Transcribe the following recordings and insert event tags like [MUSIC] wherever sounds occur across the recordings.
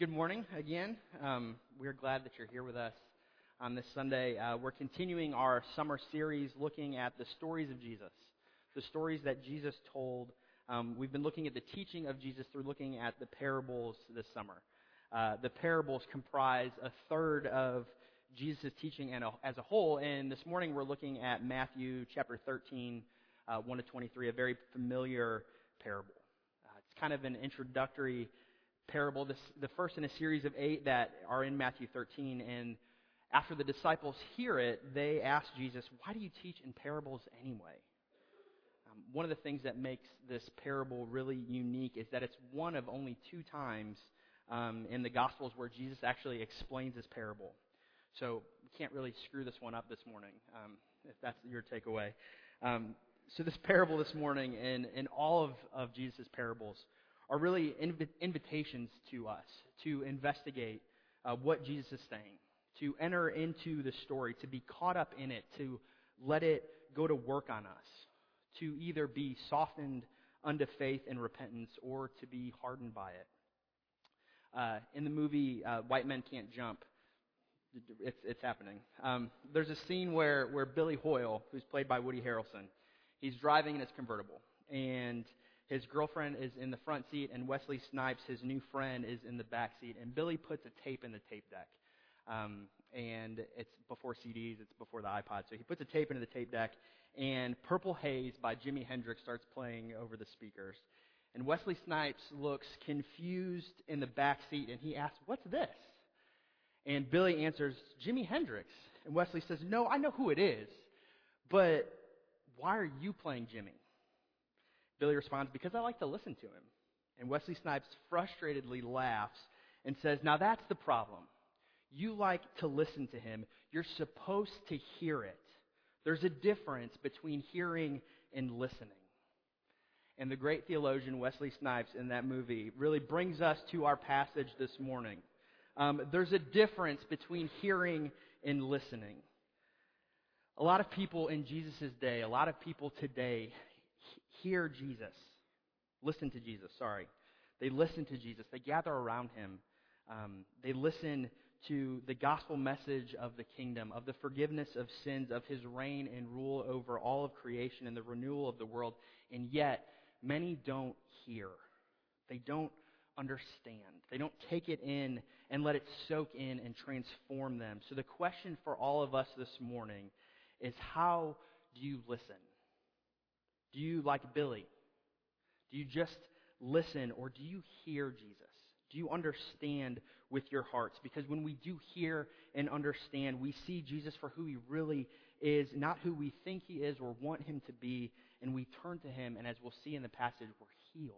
good morning again. Um, we're glad that you're here with us on this Sunday. Uh, we're continuing our summer series looking at the stories of Jesus, the stories that Jesus told. Um, we've been looking at the teaching of Jesus through looking at the parables this summer. Uh, the parables comprise a third of Jesus' teaching as a whole, and this morning we're looking at Matthew chapter 13, uh, 1 to 23, a very familiar parable. Uh, it's kind of an introductory parable, this, the first in a series of eight that are in Matthew 13. And after the disciples hear it, they ask Jesus, Why do you teach in parables anyway? Um, one of the things that makes this parable really unique is that it's one of only two times um, in the Gospels where Jesus actually explains this parable. So we can't really screw this one up this morning, um, if that's your takeaway. Um, so this parable this morning and, and all of, of Jesus' parables are really inv- invitations to us to investigate uh, what Jesus is saying, to enter into the story, to be caught up in it, to let it go to work on us, to either be softened unto faith and repentance or to be hardened by it. Uh, in the movie uh, White Men Can't Jump, it's, it's happening. Um, there's a scene where, where Billy Hoyle, who's played by Woody Harrelson, he's driving in his convertible. And his girlfriend is in the front seat, and Wesley Snipes, his new friend, is in the back seat. And Billy puts a tape in the tape deck. Um, and it's before CDs, it's before the iPod. So he puts a tape into the tape deck, and Purple Haze by Jimi Hendrix starts playing over the speakers. And Wesley Snipes looks confused in the back seat, and he asks, What's this? And Billy answers, Jimi Hendrix. And Wesley says, No, I know who it is, but why are you playing Jimi? Billy responds, Because I like to listen to him. And Wesley Snipes frustratedly laughs and says, Now that's the problem. You like to listen to him. You're supposed to hear it. There's a difference between hearing and listening. And the great theologian Wesley Snipes in that movie really brings us to our passage this morning. Um, there's a difference between hearing and listening. A lot of people in Jesus' day, a lot of people today hear Jesus, listen to Jesus, sorry. They listen to Jesus, they gather around him, um, they listen to the gospel message of the kingdom, of the forgiveness of sins, of his reign and rule over all of creation and the renewal of the world. And yet, many don't hear. They don't understand. They don't take it in and let it soak in and transform them. So, the question for all of us this morning is how do you listen? Do you, like Billy, do you just listen or do you hear Jesus? Do you understand with your hearts? Because when we do hear and understand, we see Jesus for who he really is, not who we think he is or want him to be, and we turn to him, and as we'll see in the passage, we're healed.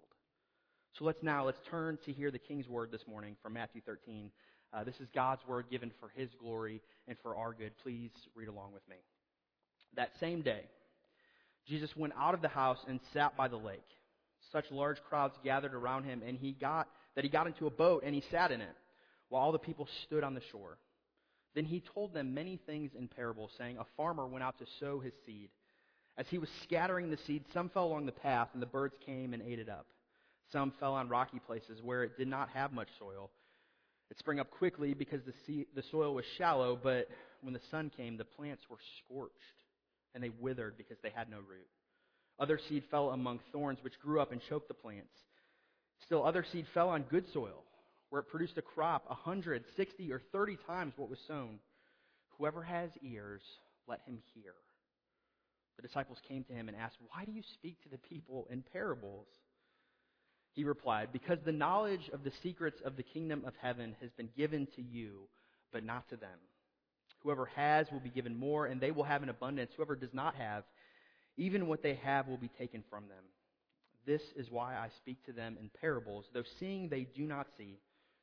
So let's now, let's turn to hear the King's word this morning from Matthew 13. Uh, this is God's word given for his glory and for our good. Please read along with me. That same day, Jesus went out of the house and sat by the lake. Such large crowds gathered around him, and he got that he got into a boat and he sat in it, while all the people stood on the shore. Then he told them many things in parables, saying, A farmer went out to sow his seed. As he was scattering the seed, some fell along the path, and the birds came and ate it up. Some fell on rocky places where it did not have much soil. It sprang up quickly because the, sea, the soil was shallow, but when the sun came, the plants were scorched and they withered because they had no root. Other seed fell among thorns, which grew up and choked the plants. Still, other seed fell on good soil, where it produced a crop a hundred, sixty, or thirty times what was sown. Whoever has ears, let him hear. The disciples came to him and asked, Why do you speak to the people in parables? He replied, Because the knowledge of the secrets of the kingdom of heaven has been given to you, but not to them. Whoever has will be given more, and they will have an abundance. Whoever does not have, even what they have will be taken from them. This is why I speak to them in parables. Though seeing they do not see,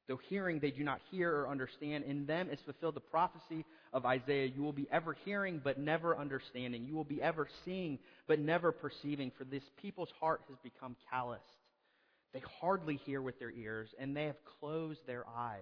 though hearing they do not hear or understand, in them is fulfilled the prophecy of Isaiah. You will be ever hearing, but never understanding. You will be ever seeing, but never perceiving, for this people's heart has become calloused. They hardly hear with their ears, and they have closed their eyes.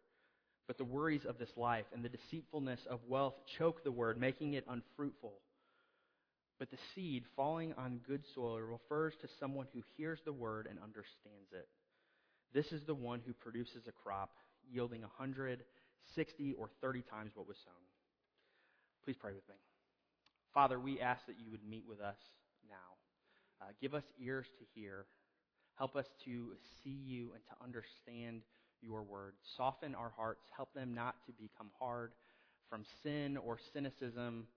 but the worries of this life and the deceitfulness of wealth choke the word, making it unfruitful. But the seed falling on good soil refers to someone who hears the word and understands it. This is the one who produces a crop yielding 160 or 30 times what was sown. Please pray with me. Father, we ask that you would meet with us now. Uh, give us ears to hear. Help us to see you and to understand your word. Soften our hearts. Help them not to become hard from sin or cynicism.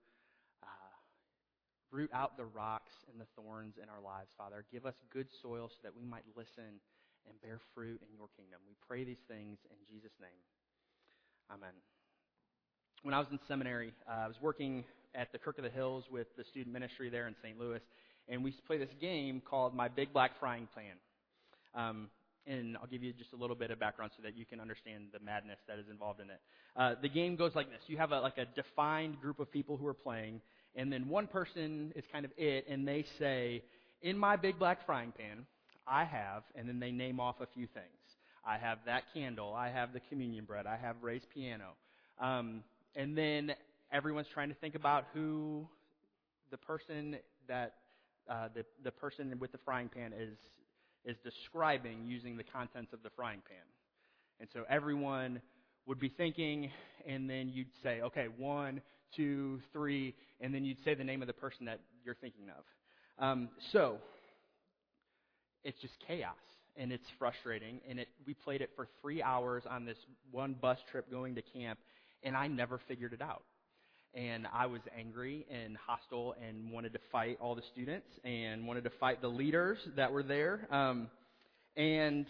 Uh, root out the rocks and the thorns in our lives, Father. Give us good soil so that we might listen and bear fruit in your kingdom. We pray these things in Jesus' name. Amen. When I was in seminary, uh, I was working at the Kirk of the Hills with the student ministry there in St. Louis, and we used to play this game called My Big Black Frying Pan. Um, and I'll give you just a little bit of background so that you can understand the madness that is involved in it. Uh, the game goes like this: you have a, like a defined group of people who are playing, and then one person is kind of it, and they say, "In my big black frying pan, I have," and then they name off a few things. I have that candle. I have the communion bread. I have Ray's piano. Um, and then everyone's trying to think about who the person that uh, the the person with the frying pan is is describing using the contents of the frying pan. And so everyone would be thinking, and then you'd say, okay, one, two, three, and then you'd say the name of the person that you're thinking of. Um, so it's just chaos, and it's frustrating. And it, we played it for three hours on this one bus trip going to camp, and I never figured it out and I was angry and hostile and wanted to fight all the students and wanted to fight the leaders that were there. Um, and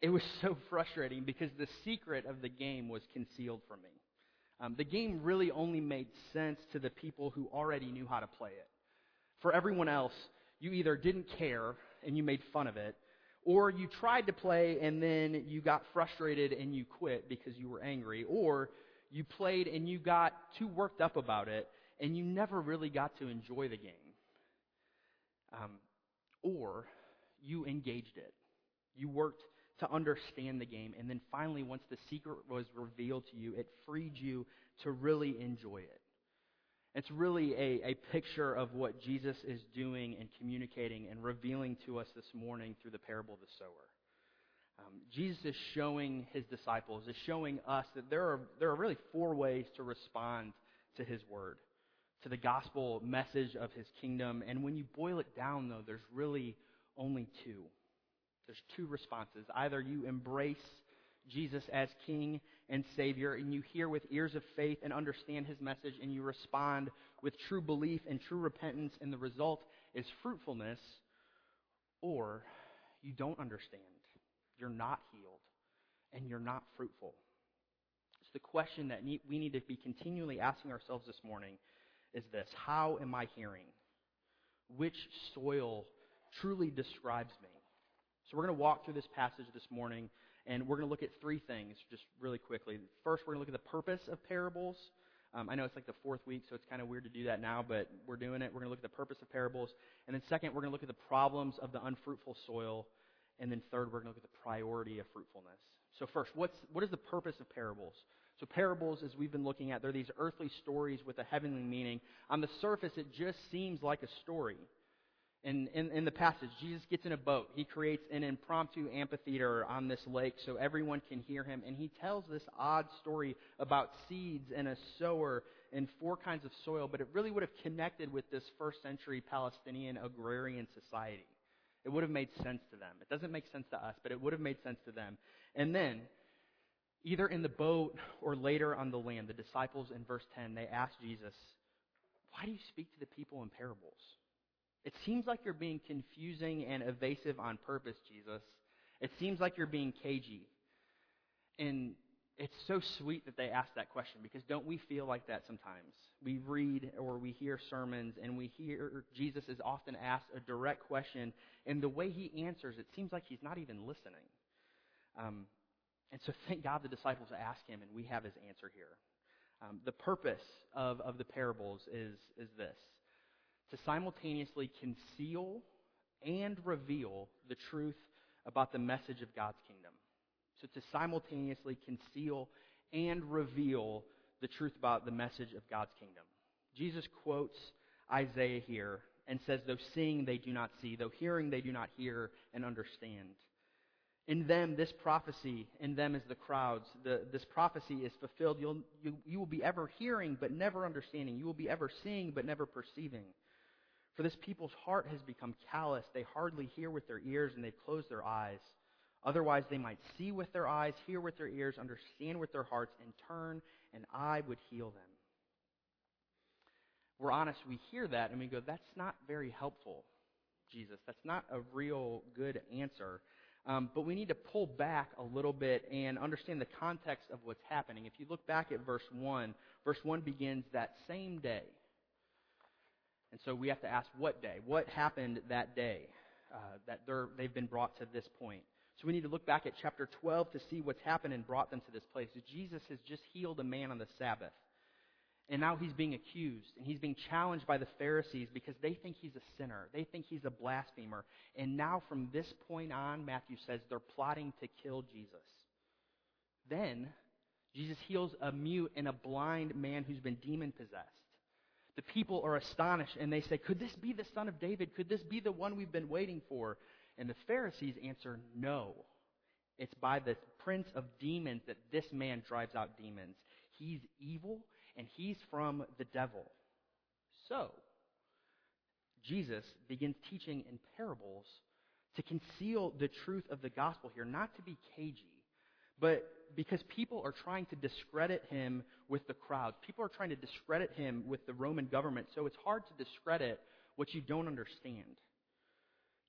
it was so [LAUGHS] frustrating because the secret of the game was concealed from me. Um, the game really only made sense to the people who already knew how to play it. For everyone else, you either didn't care and you made fun of it, or you tried to play and then you got frustrated and you quit because you were angry, or you played and you got too worked up about it and you never really got to enjoy the game. Um, or you engaged it. You worked to understand the game, and then finally, once the secret was revealed to you, it freed you to really enjoy it. It's really a, a picture of what Jesus is doing and communicating and revealing to us this morning through the parable of the sower. Um, Jesus is showing his disciples, is showing us that there are, there are really four ways to respond to his word, to the gospel message of his kingdom. And when you boil it down, though, there's really only two. There's two responses. Either you embrace Jesus as King and Savior, and you hear with ears of faith and understand his message, and you respond with true belief and true repentance, and the result is fruitfulness, or you don't understand you're not healed, and you're not fruitful. So the question that we need to be continually asking ourselves this morning is this How am I hearing? Which soil truly describes me? So we're going to walk through this passage this morning, and we're going to look at three things just really quickly. First, we're going to look at the purpose of parables. Um, I know it's like the fourth week, so it's kind of weird to do that now, but we're doing it. We're going to look at the purpose of parables. And then second, we're going to look at the problems of the unfruitful soil. And then third, we're going to look at the priority of fruitfulness. So first, what's, what is the purpose of parables? So parables, as we've been looking at, they're these earthly stories with a heavenly meaning. On the surface, it just seems like a story. In, in, in the passage, Jesus gets in a boat. He creates an impromptu amphitheater on this lake so everyone can hear him. And he tells this odd story about seeds and a sower and four kinds of soil, but it really would have connected with this first century Palestinian agrarian society. It would have made sense to them. It doesn't make sense to us, but it would have made sense to them. And then, either in the boat or later on the land, the disciples in verse 10, they ask Jesus, Why do you speak to the people in parables? It seems like you're being confusing and evasive on purpose, Jesus. It seems like you're being cagey. And it's so sweet that they ask that question because don't we feel like that sometimes? We read or we hear sermons and we hear Jesus is often asked a direct question, and the way he answers, it seems like he's not even listening. Um, and so thank God the disciples ask him, and we have his answer here. Um, the purpose of, of the parables is, is this to simultaneously conceal and reveal the truth about the message of God's kingdom. So to simultaneously conceal and reveal the truth about the message of God's kingdom. Jesus quotes Isaiah here and says, Though seeing they do not see, though hearing they do not hear and understand. In them, this prophecy, in them is the crowds, the, this prophecy is fulfilled. You'll, you, you will be ever hearing, but never understanding. You will be ever seeing, but never perceiving. For this people's heart has become callous. They hardly hear with their ears, and they've closed their eyes. Otherwise, they might see with their eyes, hear with their ears, understand with their hearts, and turn, and I would heal them. We're honest, we hear that, and we go, that's not very helpful, Jesus. That's not a real good answer. Um, but we need to pull back a little bit and understand the context of what's happening. If you look back at verse 1, verse 1 begins that same day. And so we have to ask what day? What happened that day uh, that they've been brought to this point? So we need to look back at chapter 12 to see what's happened and brought them to this place. Jesus has just healed a man on the Sabbath. And now he's being accused and he's being challenged by the Pharisees because they think he's a sinner. They think he's a blasphemer. And now from this point on, Matthew says they're plotting to kill Jesus. Then Jesus heals a mute and a blind man who's been demon possessed. The people are astonished and they say, Could this be the son of David? Could this be the one we've been waiting for? And the Pharisees answer, No. It's by the prince of demons that this man drives out demons. He's evil and he's from the devil. So, Jesus begins teaching in parables to conceal the truth of the gospel here, not to be cagey, but because people are trying to discredit him with the crowds. People are trying to discredit him with the Roman government, so it's hard to discredit what you don't understand.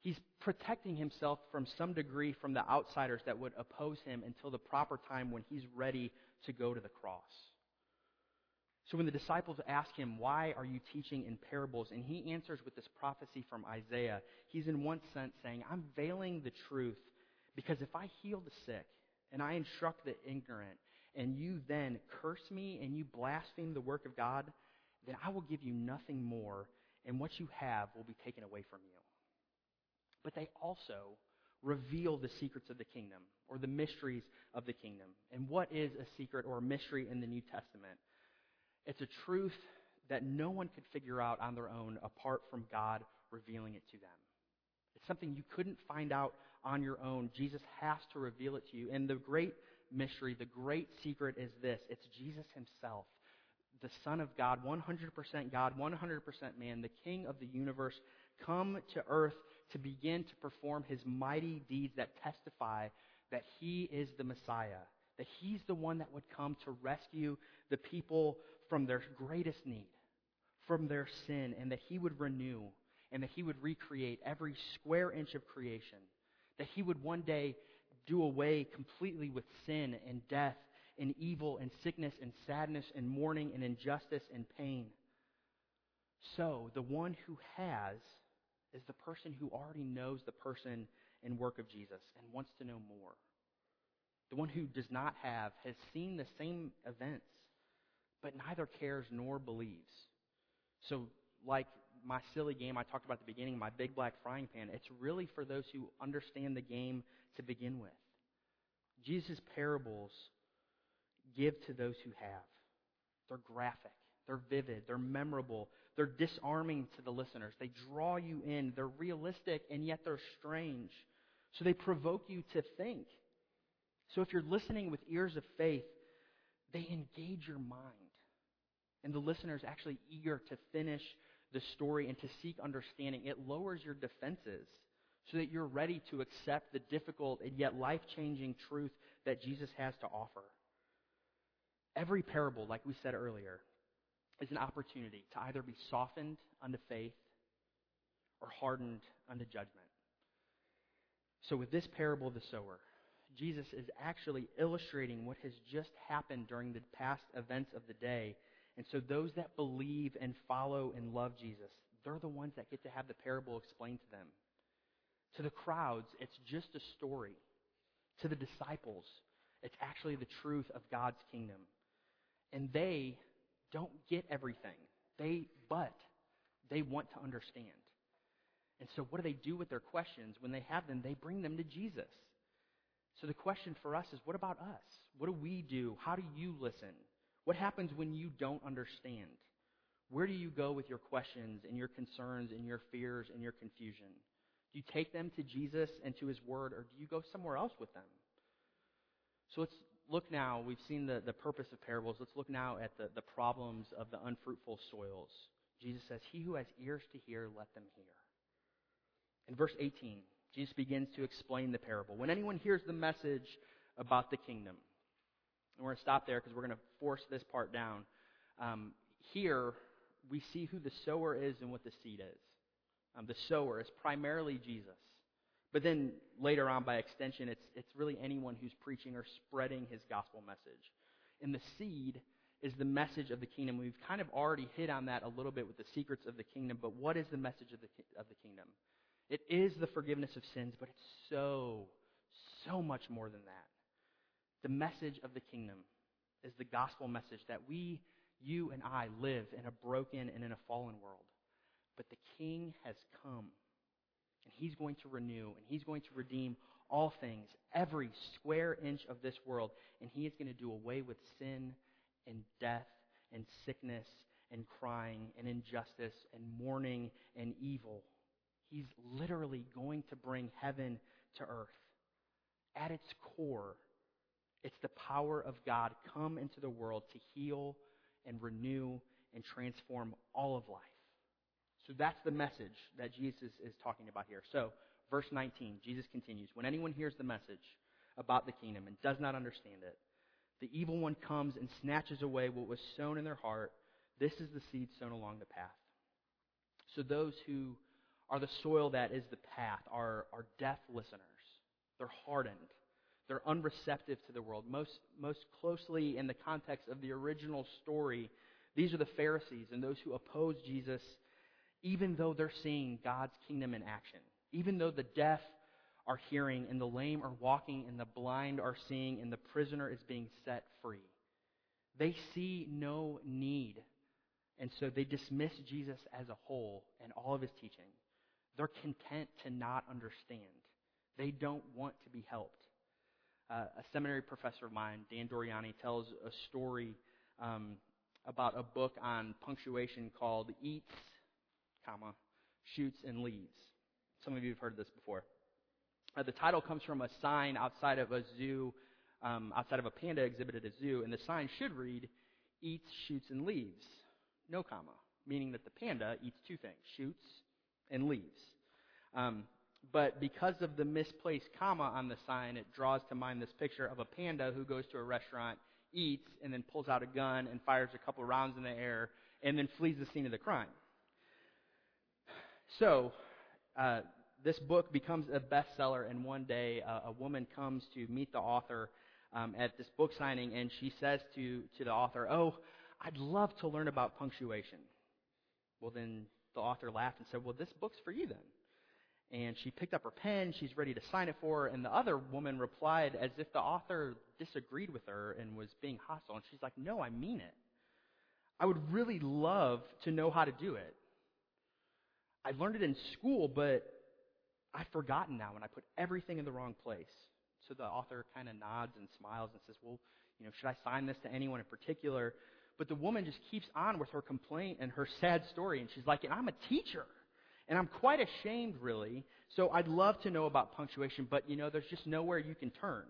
He's protecting himself from some degree from the outsiders that would oppose him until the proper time when he's ready to go to the cross. So when the disciples ask him, Why are you teaching in parables? and he answers with this prophecy from Isaiah, he's in one sense saying, I'm veiling the truth because if I heal the sick and I instruct the ignorant, and you then curse me and you blaspheme the work of God, then I will give you nothing more, and what you have will be taken away from you. But they also reveal the secrets of the kingdom or the mysteries of the kingdom. And what is a secret or a mystery in the New Testament? It's a truth that no one could figure out on their own apart from God revealing it to them. It's something you couldn't find out on your own. Jesus has to reveal it to you. And the great mystery, the great secret is this it's Jesus himself, the Son of God, 100% God, 100% man, the King of the universe, come to earth to begin to perform his mighty deeds that testify that he is the Messiah, that he's the one that would come to rescue the people from their greatest need, from their sin, and that he would renew and that he would recreate every square inch of creation, that he would one day do away completely with sin and death and evil and sickness and sadness and mourning and injustice and pain. So, the one who has is the person who already knows the person and work of Jesus and wants to know more. The one who does not have has seen the same events, but neither cares nor believes. So, like my silly game I talked about at the beginning, my big black frying pan, it's really for those who understand the game to begin with. Jesus' parables give to those who have. They're graphic, they're vivid, they're memorable, they're disarming to the listeners. They draw you in, they're realistic, and yet they're strange. So they provoke you to think. So if you're listening with ears of faith, they engage your mind. And the listener is actually eager to finish the story and to seek understanding. It lowers your defenses so that you're ready to accept the difficult and yet life changing truth that Jesus has to offer. Every parable, like we said earlier, is an opportunity to either be softened unto faith or hardened unto judgment. So, with this parable of the sower, Jesus is actually illustrating what has just happened during the past events of the day. And so, those that believe and follow and love Jesus, they're the ones that get to have the parable explained to them. To the crowds, it's just a story. To the disciples, it's actually the truth of God's kingdom. And they don't get everything. They but they want to understand. And so what do they do with their questions? When they have them, they bring them to Jesus. So the question for us is what about us? What do we do? How do you listen? What happens when you don't understand? Where do you go with your questions and your concerns and your fears and your confusion? Do you take them to Jesus and to His Word, or do you go somewhere else with them? So let's look now. We've seen the, the purpose of parables. Let's look now at the, the problems of the unfruitful soils. Jesus says, He who has ears to hear, let them hear. In verse 18, Jesus begins to explain the parable. When anyone hears the message about the kingdom, and we're going to stop there because we're going to force this part down. Um, here, we see who the sower is and what the seed is. Um, the sower is primarily Jesus. But then later on, by extension, it's, it's really anyone who's preaching or spreading his gospel message. And the seed is the message of the kingdom. We've kind of already hit on that a little bit with the secrets of the kingdom, but what is the message of the, of the kingdom? It is the forgiveness of sins, but it's so, so much more than that. The message of the kingdom is the gospel message that we, you and I, live in a broken and in a fallen world. But the king has come, and he's going to renew, and he's going to redeem all things, every square inch of this world, and he is going to do away with sin and death and sickness and crying and injustice and mourning and evil. He's literally going to bring heaven to earth. At its core, it's the power of God come into the world to heal and renew and transform all of life. So that's the message that Jesus is talking about here. So, verse 19, Jesus continues When anyone hears the message about the kingdom and does not understand it, the evil one comes and snatches away what was sown in their heart. This is the seed sown along the path. So, those who are the soil that is the path, are, are deaf listeners. They're hardened. They're unreceptive to the world. Most, most closely in the context of the original story, these are the Pharisees and those who oppose Jesus, even though they're seeing God's kingdom in action. Even though the deaf are hearing, and the lame are walking, and the blind are seeing, and the prisoner is being set free. They see no need. And so they dismiss Jesus as a whole and all of his teaching. They're content to not understand. They don't want to be helped. Uh, a seminary professor of mine, Dan Doriani, tells a story um, about a book on punctuation called Eats, comma, Shoots and Leaves. Some of you have heard this before. Uh, the title comes from a sign outside of a zoo, um, outside of a panda exhibit at a zoo, and the sign should read, Eats, Shoots, and Leaves. No comma, meaning that the panda eats two things, shoots and leaves. Um, but because of the misplaced comma on the sign, it draws to mind this picture of a panda who goes to a restaurant, eats, and then pulls out a gun and fires a couple rounds in the air, and then flees the scene of the crime. So, uh, this book becomes a bestseller, and one day uh, a woman comes to meet the author um, at this book signing, and she says to, to the author, Oh, I'd love to learn about punctuation. Well, then the author laughed and said, Well, this book's for you then. And she picked up her pen. She's ready to sign it for her. And the other woman replied as if the author disagreed with her and was being hostile. And she's like, No, I mean it. I would really love to know how to do it. I learned it in school, but I've forgotten now and I put everything in the wrong place. So the author kind of nods and smiles and says, Well, you know, should I sign this to anyone in particular? But the woman just keeps on with her complaint and her sad story. And she's like, and I'm a teacher. And I'm quite ashamed, really. So I'd love to know about punctuation, but, you know, there's just nowhere you can turn.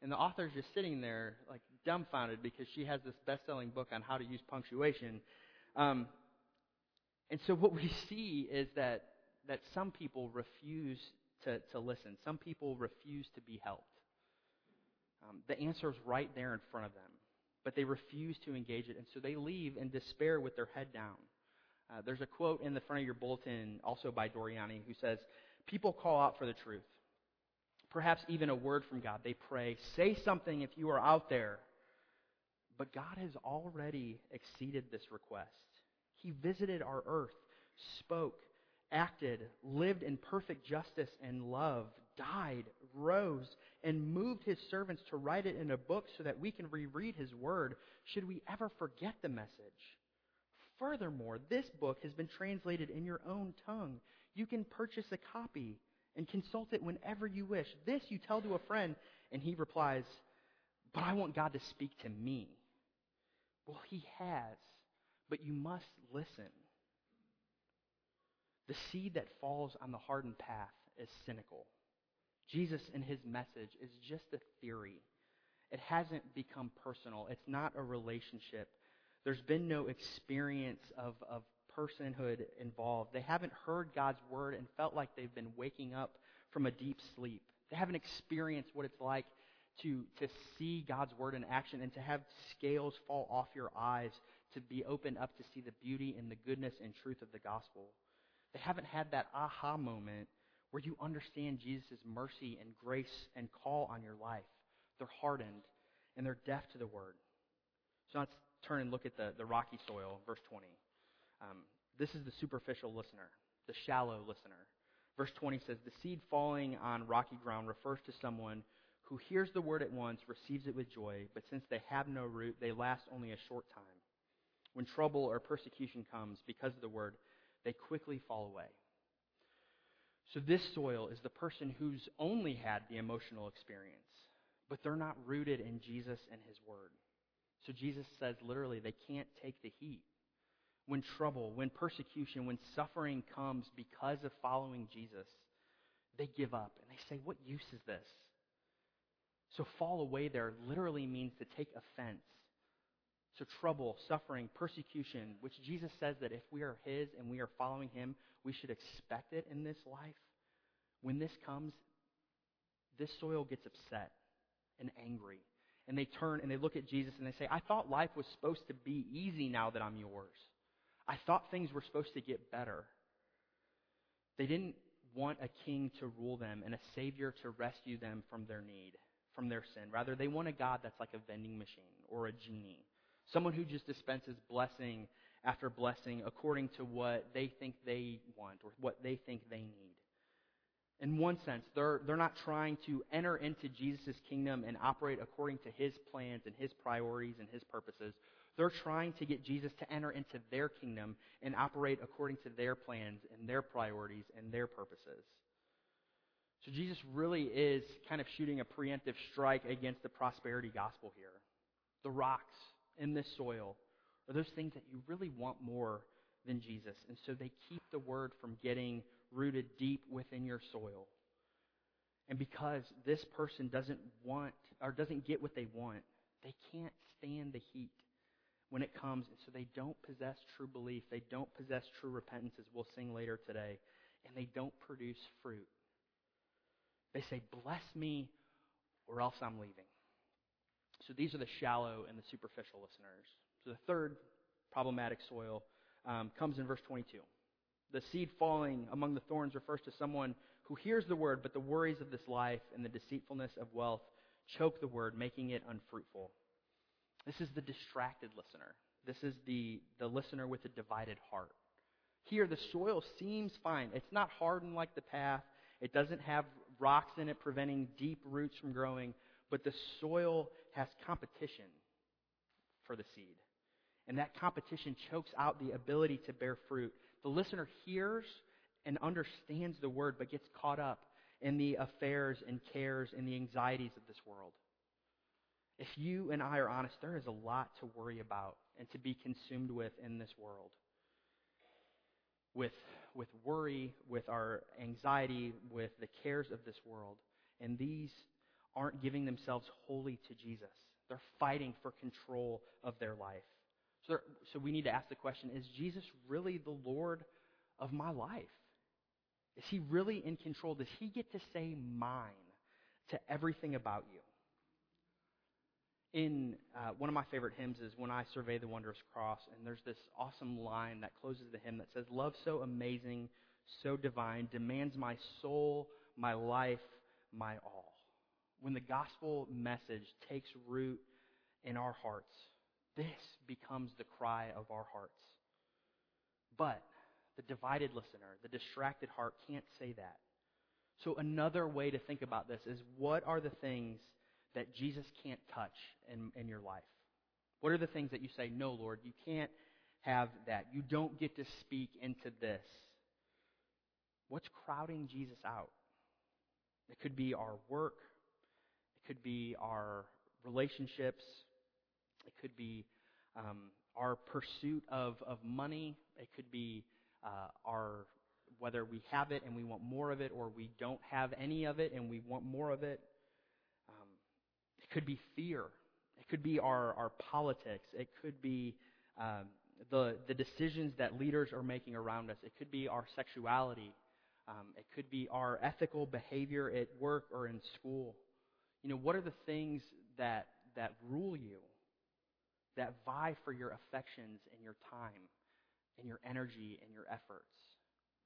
And the author's just sitting there, like, dumbfounded because she has this best selling book on how to use punctuation. Um, and so what we [LAUGHS] see is that, that some people refuse to, to listen, some people refuse to be helped. Um, the answer is right there in front of them. but they refuse to engage it, and so they leave in despair with their head down. Uh, there's a quote in the front of your bulletin, also by Doriani, who says, People call out for the truth. Perhaps even a word from God. They pray, Say something if you are out there. But God has already exceeded this request. He visited our earth, spoke, acted, lived in perfect justice and love, died, rose, and moved his servants to write it in a book so that we can reread his word should we ever forget the message. Furthermore, this book has been translated in your own tongue. You can purchase a copy and consult it whenever you wish. This you tell to a friend, and he replies, But I want God to speak to me. Well, he has, but you must listen. The seed that falls on the hardened path is cynical. Jesus and his message is just a theory. It hasn't become personal. It's not a relationship. There's been no experience of, of personhood involved. They haven't heard God's word and felt like they've been waking up from a deep sleep. They haven't experienced what it's like to, to see God's word in action and to have scales fall off your eyes, to be opened up to see the beauty and the goodness and truth of the gospel. They haven't had that aha moment where you understand Jesus' mercy and grace and call on your life. They're hardened and they're deaf to the word. So let's turn and look at the, the rocky soil, verse 20. Um, this is the superficial listener, the shallow listener. Verse 20 says, The seed falling on rocky ground refers to someone who hears the word at once, receives it with joy, but since they have no root, they last only a short time. When trouble or persecution comes because of the word, they quickly fall away. So this soil is the person who's only had the emotional experience, but they're not rooted in Jesus and his word. So Jesus says literally they can't take the heat. When trouble, when persecution, when suffering comes because of following Jesus, they give up and they say, What use is this? So fall away there literally means to take offense so, trouble, suffering, persecution, which Jesus says that if we are His and we are following Him, we should expect it in this life. When this comes, this soil gets upset and angry. And they turn and they look at Jesus and they say, I thought life was supposed to be easy now that I'm yours. I thought things were supposed to get better. They didn't want a king to rule them and a savior to rescue them from their need, from their sin. Rather, they want a God that's like a vending machine or a genie Someone who just dispenses blessing after blessing according to what they think they want or what they think they need. In one sense, they're, they're not trying to enter into Jesus' kingdom and operate according to his plans and his priorities and his purposes. They're trying to get Jesus to enter into their kingdom and operate according to their plans and their priorities and their purposes. So Jesus really is kind of shooting a preemptive strike against the prosperity gospel here. The rocks, in this soil are those things that you really want more than Jesus. And so they keep the word from getting rooted deep within your soil. And because this person doesn't want or doesn't get what they want, they can't stand the heat when it comes. And so they don't possess true belief. They don't possess true repentance, as we'll sing later today. And they don't produce fruit. They say, Bless me, or else I'm leaving. So these are the shallow and the superficial listeners. So the third problematic soil um, comes in verse 22. The seed falling among the thorns refers to someone who hears the word, but the worries of this life and the deceitfulness of wealth choke the word, making it unfruitful. This is the distracted listener. This is the, the listener with a divided heart. Here, the soil seems fine. It's not hardened like the path. It doesn't have rocks in it preventing deep roots from growing, but the soil has competition for the seed. And that competition chokes out the ability to bear fruit. The listener hears and understands the word, but gets caught up in the affairs and cares and the anxieties of this world. If you and I are honest, there is a lot to worry about and to be consumed with in this world. With, with worry, with our anxiety, with the cares of this world. And these aren't giving themselves wholly to Jesus. They're fighting for control of their life. So, so we need to ask the question is Jesus really the Lord of my life? Is he really in control? Does he get to say mine to everything about you? in uh, one of my favorite hymns is When I Survey the Wondrous Cross, and there's this awesome line that closes the hymn that says, Love so amazing, so divine, demands my soul, my life, my all. When the gospel message takes root in our hearts, this becomes the cry of our hearts. But the divided listener, the distracted heart, can't say that. So, another way to think about this is what are the things that Jesus can't touch in, in your life? What are the things that you say, no, Lord, you can't have that? You don't get to speak into this. What's crowding Jesus out? It could be our work, it could be our relationships, it could be um, our pursuit of, of money, it could be uh, our whether we have it and we want more of it, or we don't have any of it and we want more of it. Um, it could be fear. It could be our, our politics. It could be um, the, the decisions that leaders are making around us. It could be our sexuality. Um, it could be our ethical behavior at work or in school. You know, what are the things that, that rule you, that vie for your affections and your time and your energy and your efforts?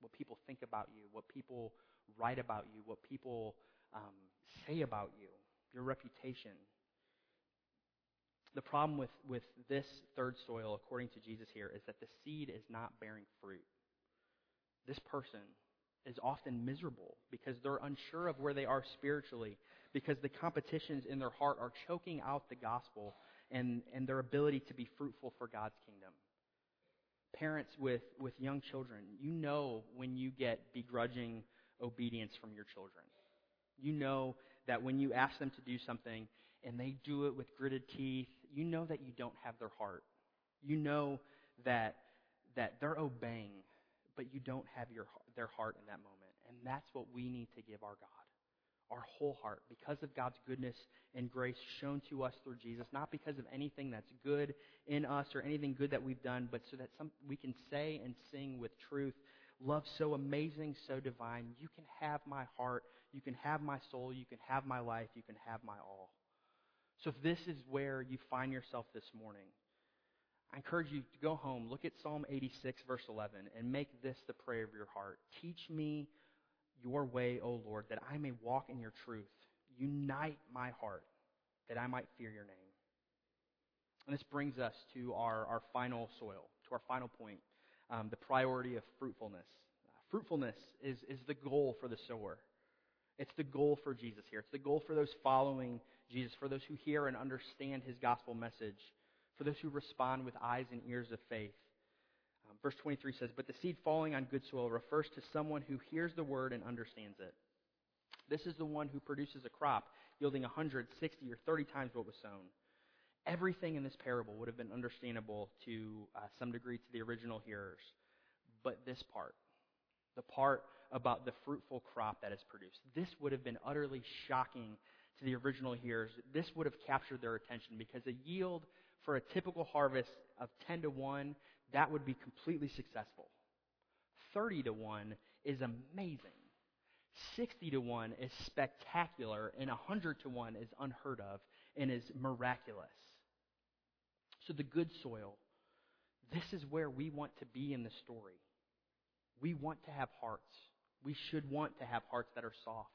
what people think about you, what people write about you, what people um, say about you, your reputation. The problem with, with this third soil, according to Jesus here, is that the seed is not bearing fruit. This person is often miserable because they're unsure of where they are spiritually, because the competitions in their heart are choking out the gospel and, and their ability to be fruitful for God's kingdom parents with, with young children, you know when you get begrudging obedience from your children. You know that when you ask them to do something and they do it with gritted teeth, you know that you don't have their heart. You know that, that they're obeying, but you don't have your, their heart in that moment. And that's what we need to give our God our whole heart because of God's goodness and grace shown to us through Jesus, not because of anything that's good in us or anything good that we've done, but so that some, we can say and sing with truth, love so amazing, so divine. You can have my heart, you can have my soul, you can have my life, you can have my all. So if this is where you find yourself this morning, I encourage you to go home, look at Psalm 86, verse 11, and make this the prayer of your heart. Teach me your way, O Lord, that I may walk in your truth. Unite my heart, that I might fear your name. And this brings us to our, our final soil, to our final point, um, the priority of fruitfulness. Uh, fruitfulness is, is the goal for the sower. It's the goal for Jesus here. It's the goal for those following Jesus, for those who hear and understand his gospel message, for those who respond with eyes and ears of faith. Um, verse 23 says, But the seed falling on good soil refers to someone who hears the word and understands it. This is the one who produces a crop yielding 100, 60, or 30 times what was sown. Everything in this parable would have been understandable to uh, some degree to the original hearers. But this part, the part about the fruitful crop that is produced, this would have been utterly shocking to the original hearers. This would have captured their attention because a yield for a typical harvest of 10 to 1 that would be completely successful. 30 to 1 is amazing. 60 to 1 is spectacular, and 100 to 1 is unheard of and is miraculous. So, the good soil, this is where we want to be in the story. We want to have hearts. We should want to have hearts that are soft,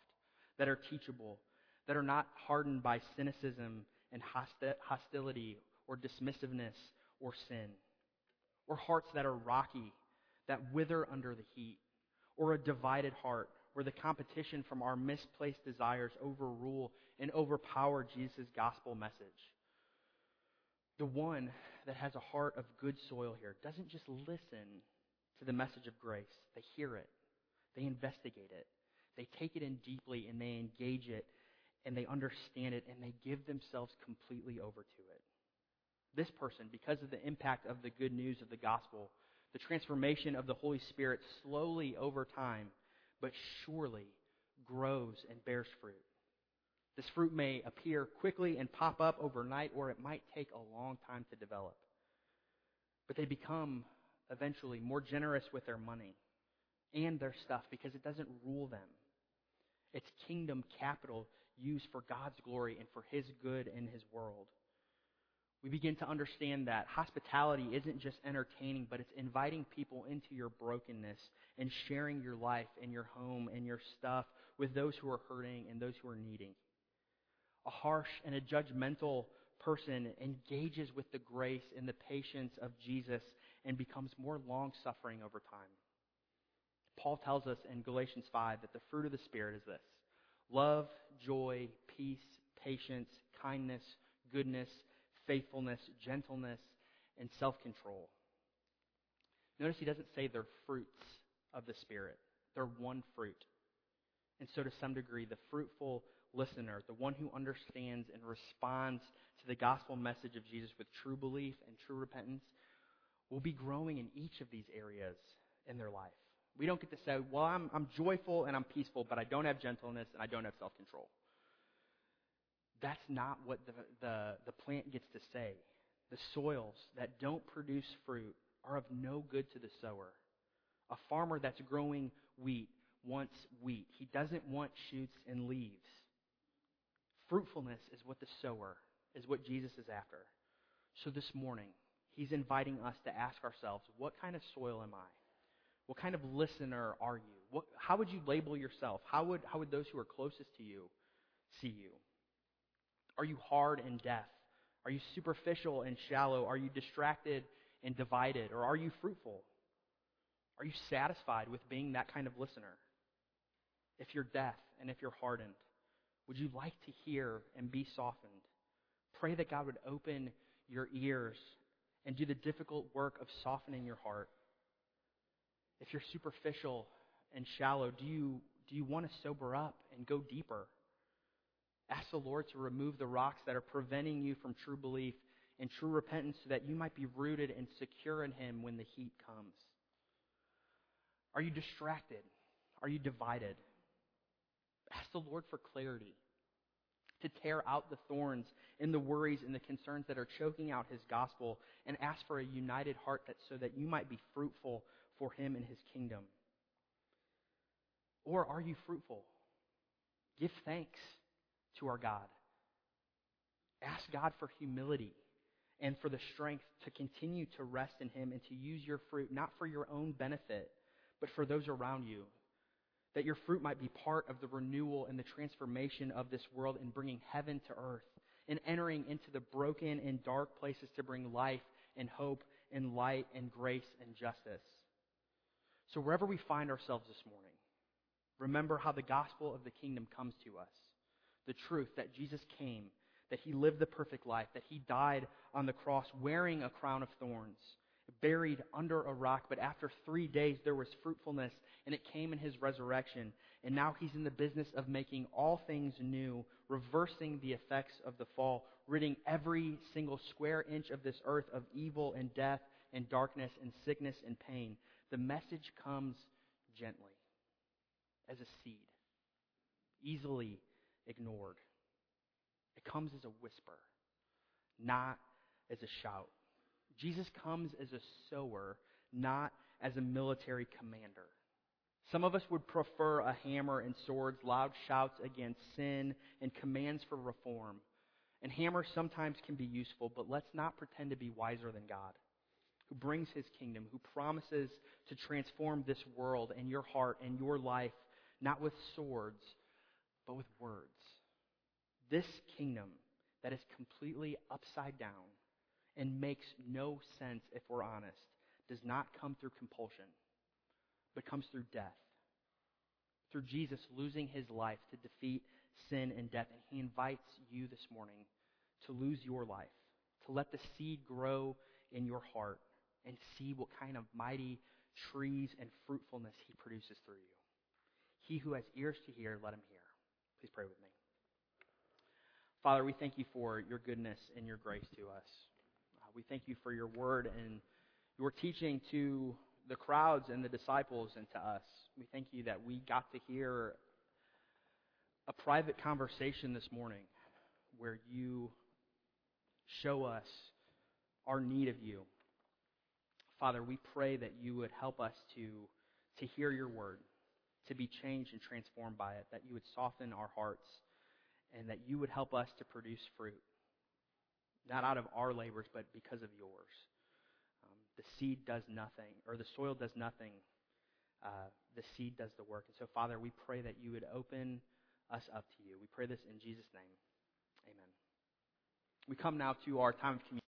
that are teachable, that are not hardened by cynicism and hostility or dismissiveness or sin or hearts that are rocky, that wither under the heat, or a divided heart where the competition from our misplaced desires overrule and overpower Jesus' gospel message. The one that has a heart of good soil here doesn't just listen to the message of grace, they hear it, they investigate it, they take it in deeply, and they engage it, and they understand it, and they give themselves completely over to it this person, because of the impact of the good news of the gospel, the transformation of the Holy Spirit slowly over time, but surely grows and bears fruit. This fruit may appear quickly and pop up overnight, or it might take a long time to develop. But they become eventually more generous with their money and their stuff because it doesn't rule them. It's kingdom capital used for God's glory and for His good in His world. We begin to understand that hospitality isn't just entertaining, but it's inviting people into your brokenness and sharing your life and your home and your stuff with those who are hurting and those who are needing. A harsh and a judgmental person engages with the grace and the patience of Jesus and becomes more long suffering over time. Paul tells us in Galatians 5 that the fruit of the Spirit is this love, joy, peace, patience, kindness, goodness, faithfulness, gentleness, and self control. Notice he doesn't say they're fruits of the Spirit, they're one fruit. And so, to some degree, the fruitful listener, the one who understands and responds to the gospel message of Jesus with true belief and true repentance, will be growing in each of these areas in their life. We don't get to say, well, I'm, I'm joyful and I'm peaceful, but I don't have gentleness and I don't have self control. That's not what the, the, the plant gets to say. The soils that don't produce fruit are of no good to the sower. A farmer that's growing wheat wants wheat. He doesn't want shoots and leaves. Fruitfulness is what the sower, is what Jesus is after. So this morning, he's inviting us to ask ourselves, what kind of soil am I? What kind of listener are you? What, how would you label yourself? How would, how would those who are closest to you see you? Are you hard and deaf? Are you superficial and shallow? Are you distracted and divided? Or are you fruitful? Are you satisfied with being that kind of listener? If you're deaf and if you're hardened, would you like to hear and be softened? Pray that God would open your ears and do the difficult work of softening your heart. If you're superficial and shallow, do you, do you want to sober up and go deeper? Ask the Lord to remove the rocks that are preventing you from true belief and true repentance so that you might be rooted and secure in Him when the heat comes. Are you distracted? Are you divided? Ask the Lord for clarity to tear out the thorns and the worries and the concerns that are choking out his gospel and ask for a united heart that so that you might be fruitful for him and his kingdom. Or are you fruitful? Give thanks to our God. Ask God for humility and for the strength to continue to rest in him and to use your fruit not for your own benefit, but for those around you that your fruit might be part of the renewal and the transformation of this world and bringing heaven to earth and entering into the broken and dark places to bring life and hope and light and grace and justice. So, wherever we find ourselves this morning, remember how the gospel of the kingdom comes to us. The truth that Jesus came, that he lived the perfect life, that he died on the cross wearing a crown of thorns buried under a rock, but after three days there was fruitfulness, and it came in his resurrection. And now he's in the business of making all things new, reversing the effects of the fall, ridding every single square inch of this earth of evil and death and darkness and sickness and pain. The message comes gently, as a seed, easily ignored. It comes as a whisper, not as a shout. Jesus comes as a sower, not as a military commander. Some of us would prefer a hammer and swords, loud shouts against sin, and commands for reform. And hammers sometimes can be useful, but let's not pretend to be wiser than God, who brings his kingdom, who promises to transform this world and your heart and your life, not with swords, but with words. This kingdom that is completely upside down and makes no sense if we're honest, does not come through compulsion, but comes through death. Through Jesus losing his life to defeat sin and death. And he invites you this morning to lose your life, to let the seed grow in your heart and see what kind of mighty trees and fruitfulness he produces through you. He who has ears to hear, let him hear. Please pray with me. Father, we thank you for your goodness and your grace to us. Uh, we thank you for your word and your teaching to the crowds and the disciples and to us. We thank you that we got to hear a private conversation this morning where you show us our need of you. Father, we pray that you would help us to, to hear your word, to be changed and transformed by it, that you would soften our hearts, and that you would help us to produce fruit not out of our labors, but because of yours. Um, the seed does nothing, or the soil does nothing. Uh, the seed does the work. And so, Father, we pray that you would open us up to you. We pray this in Jesus' name. Amen. We come now to our time of communion.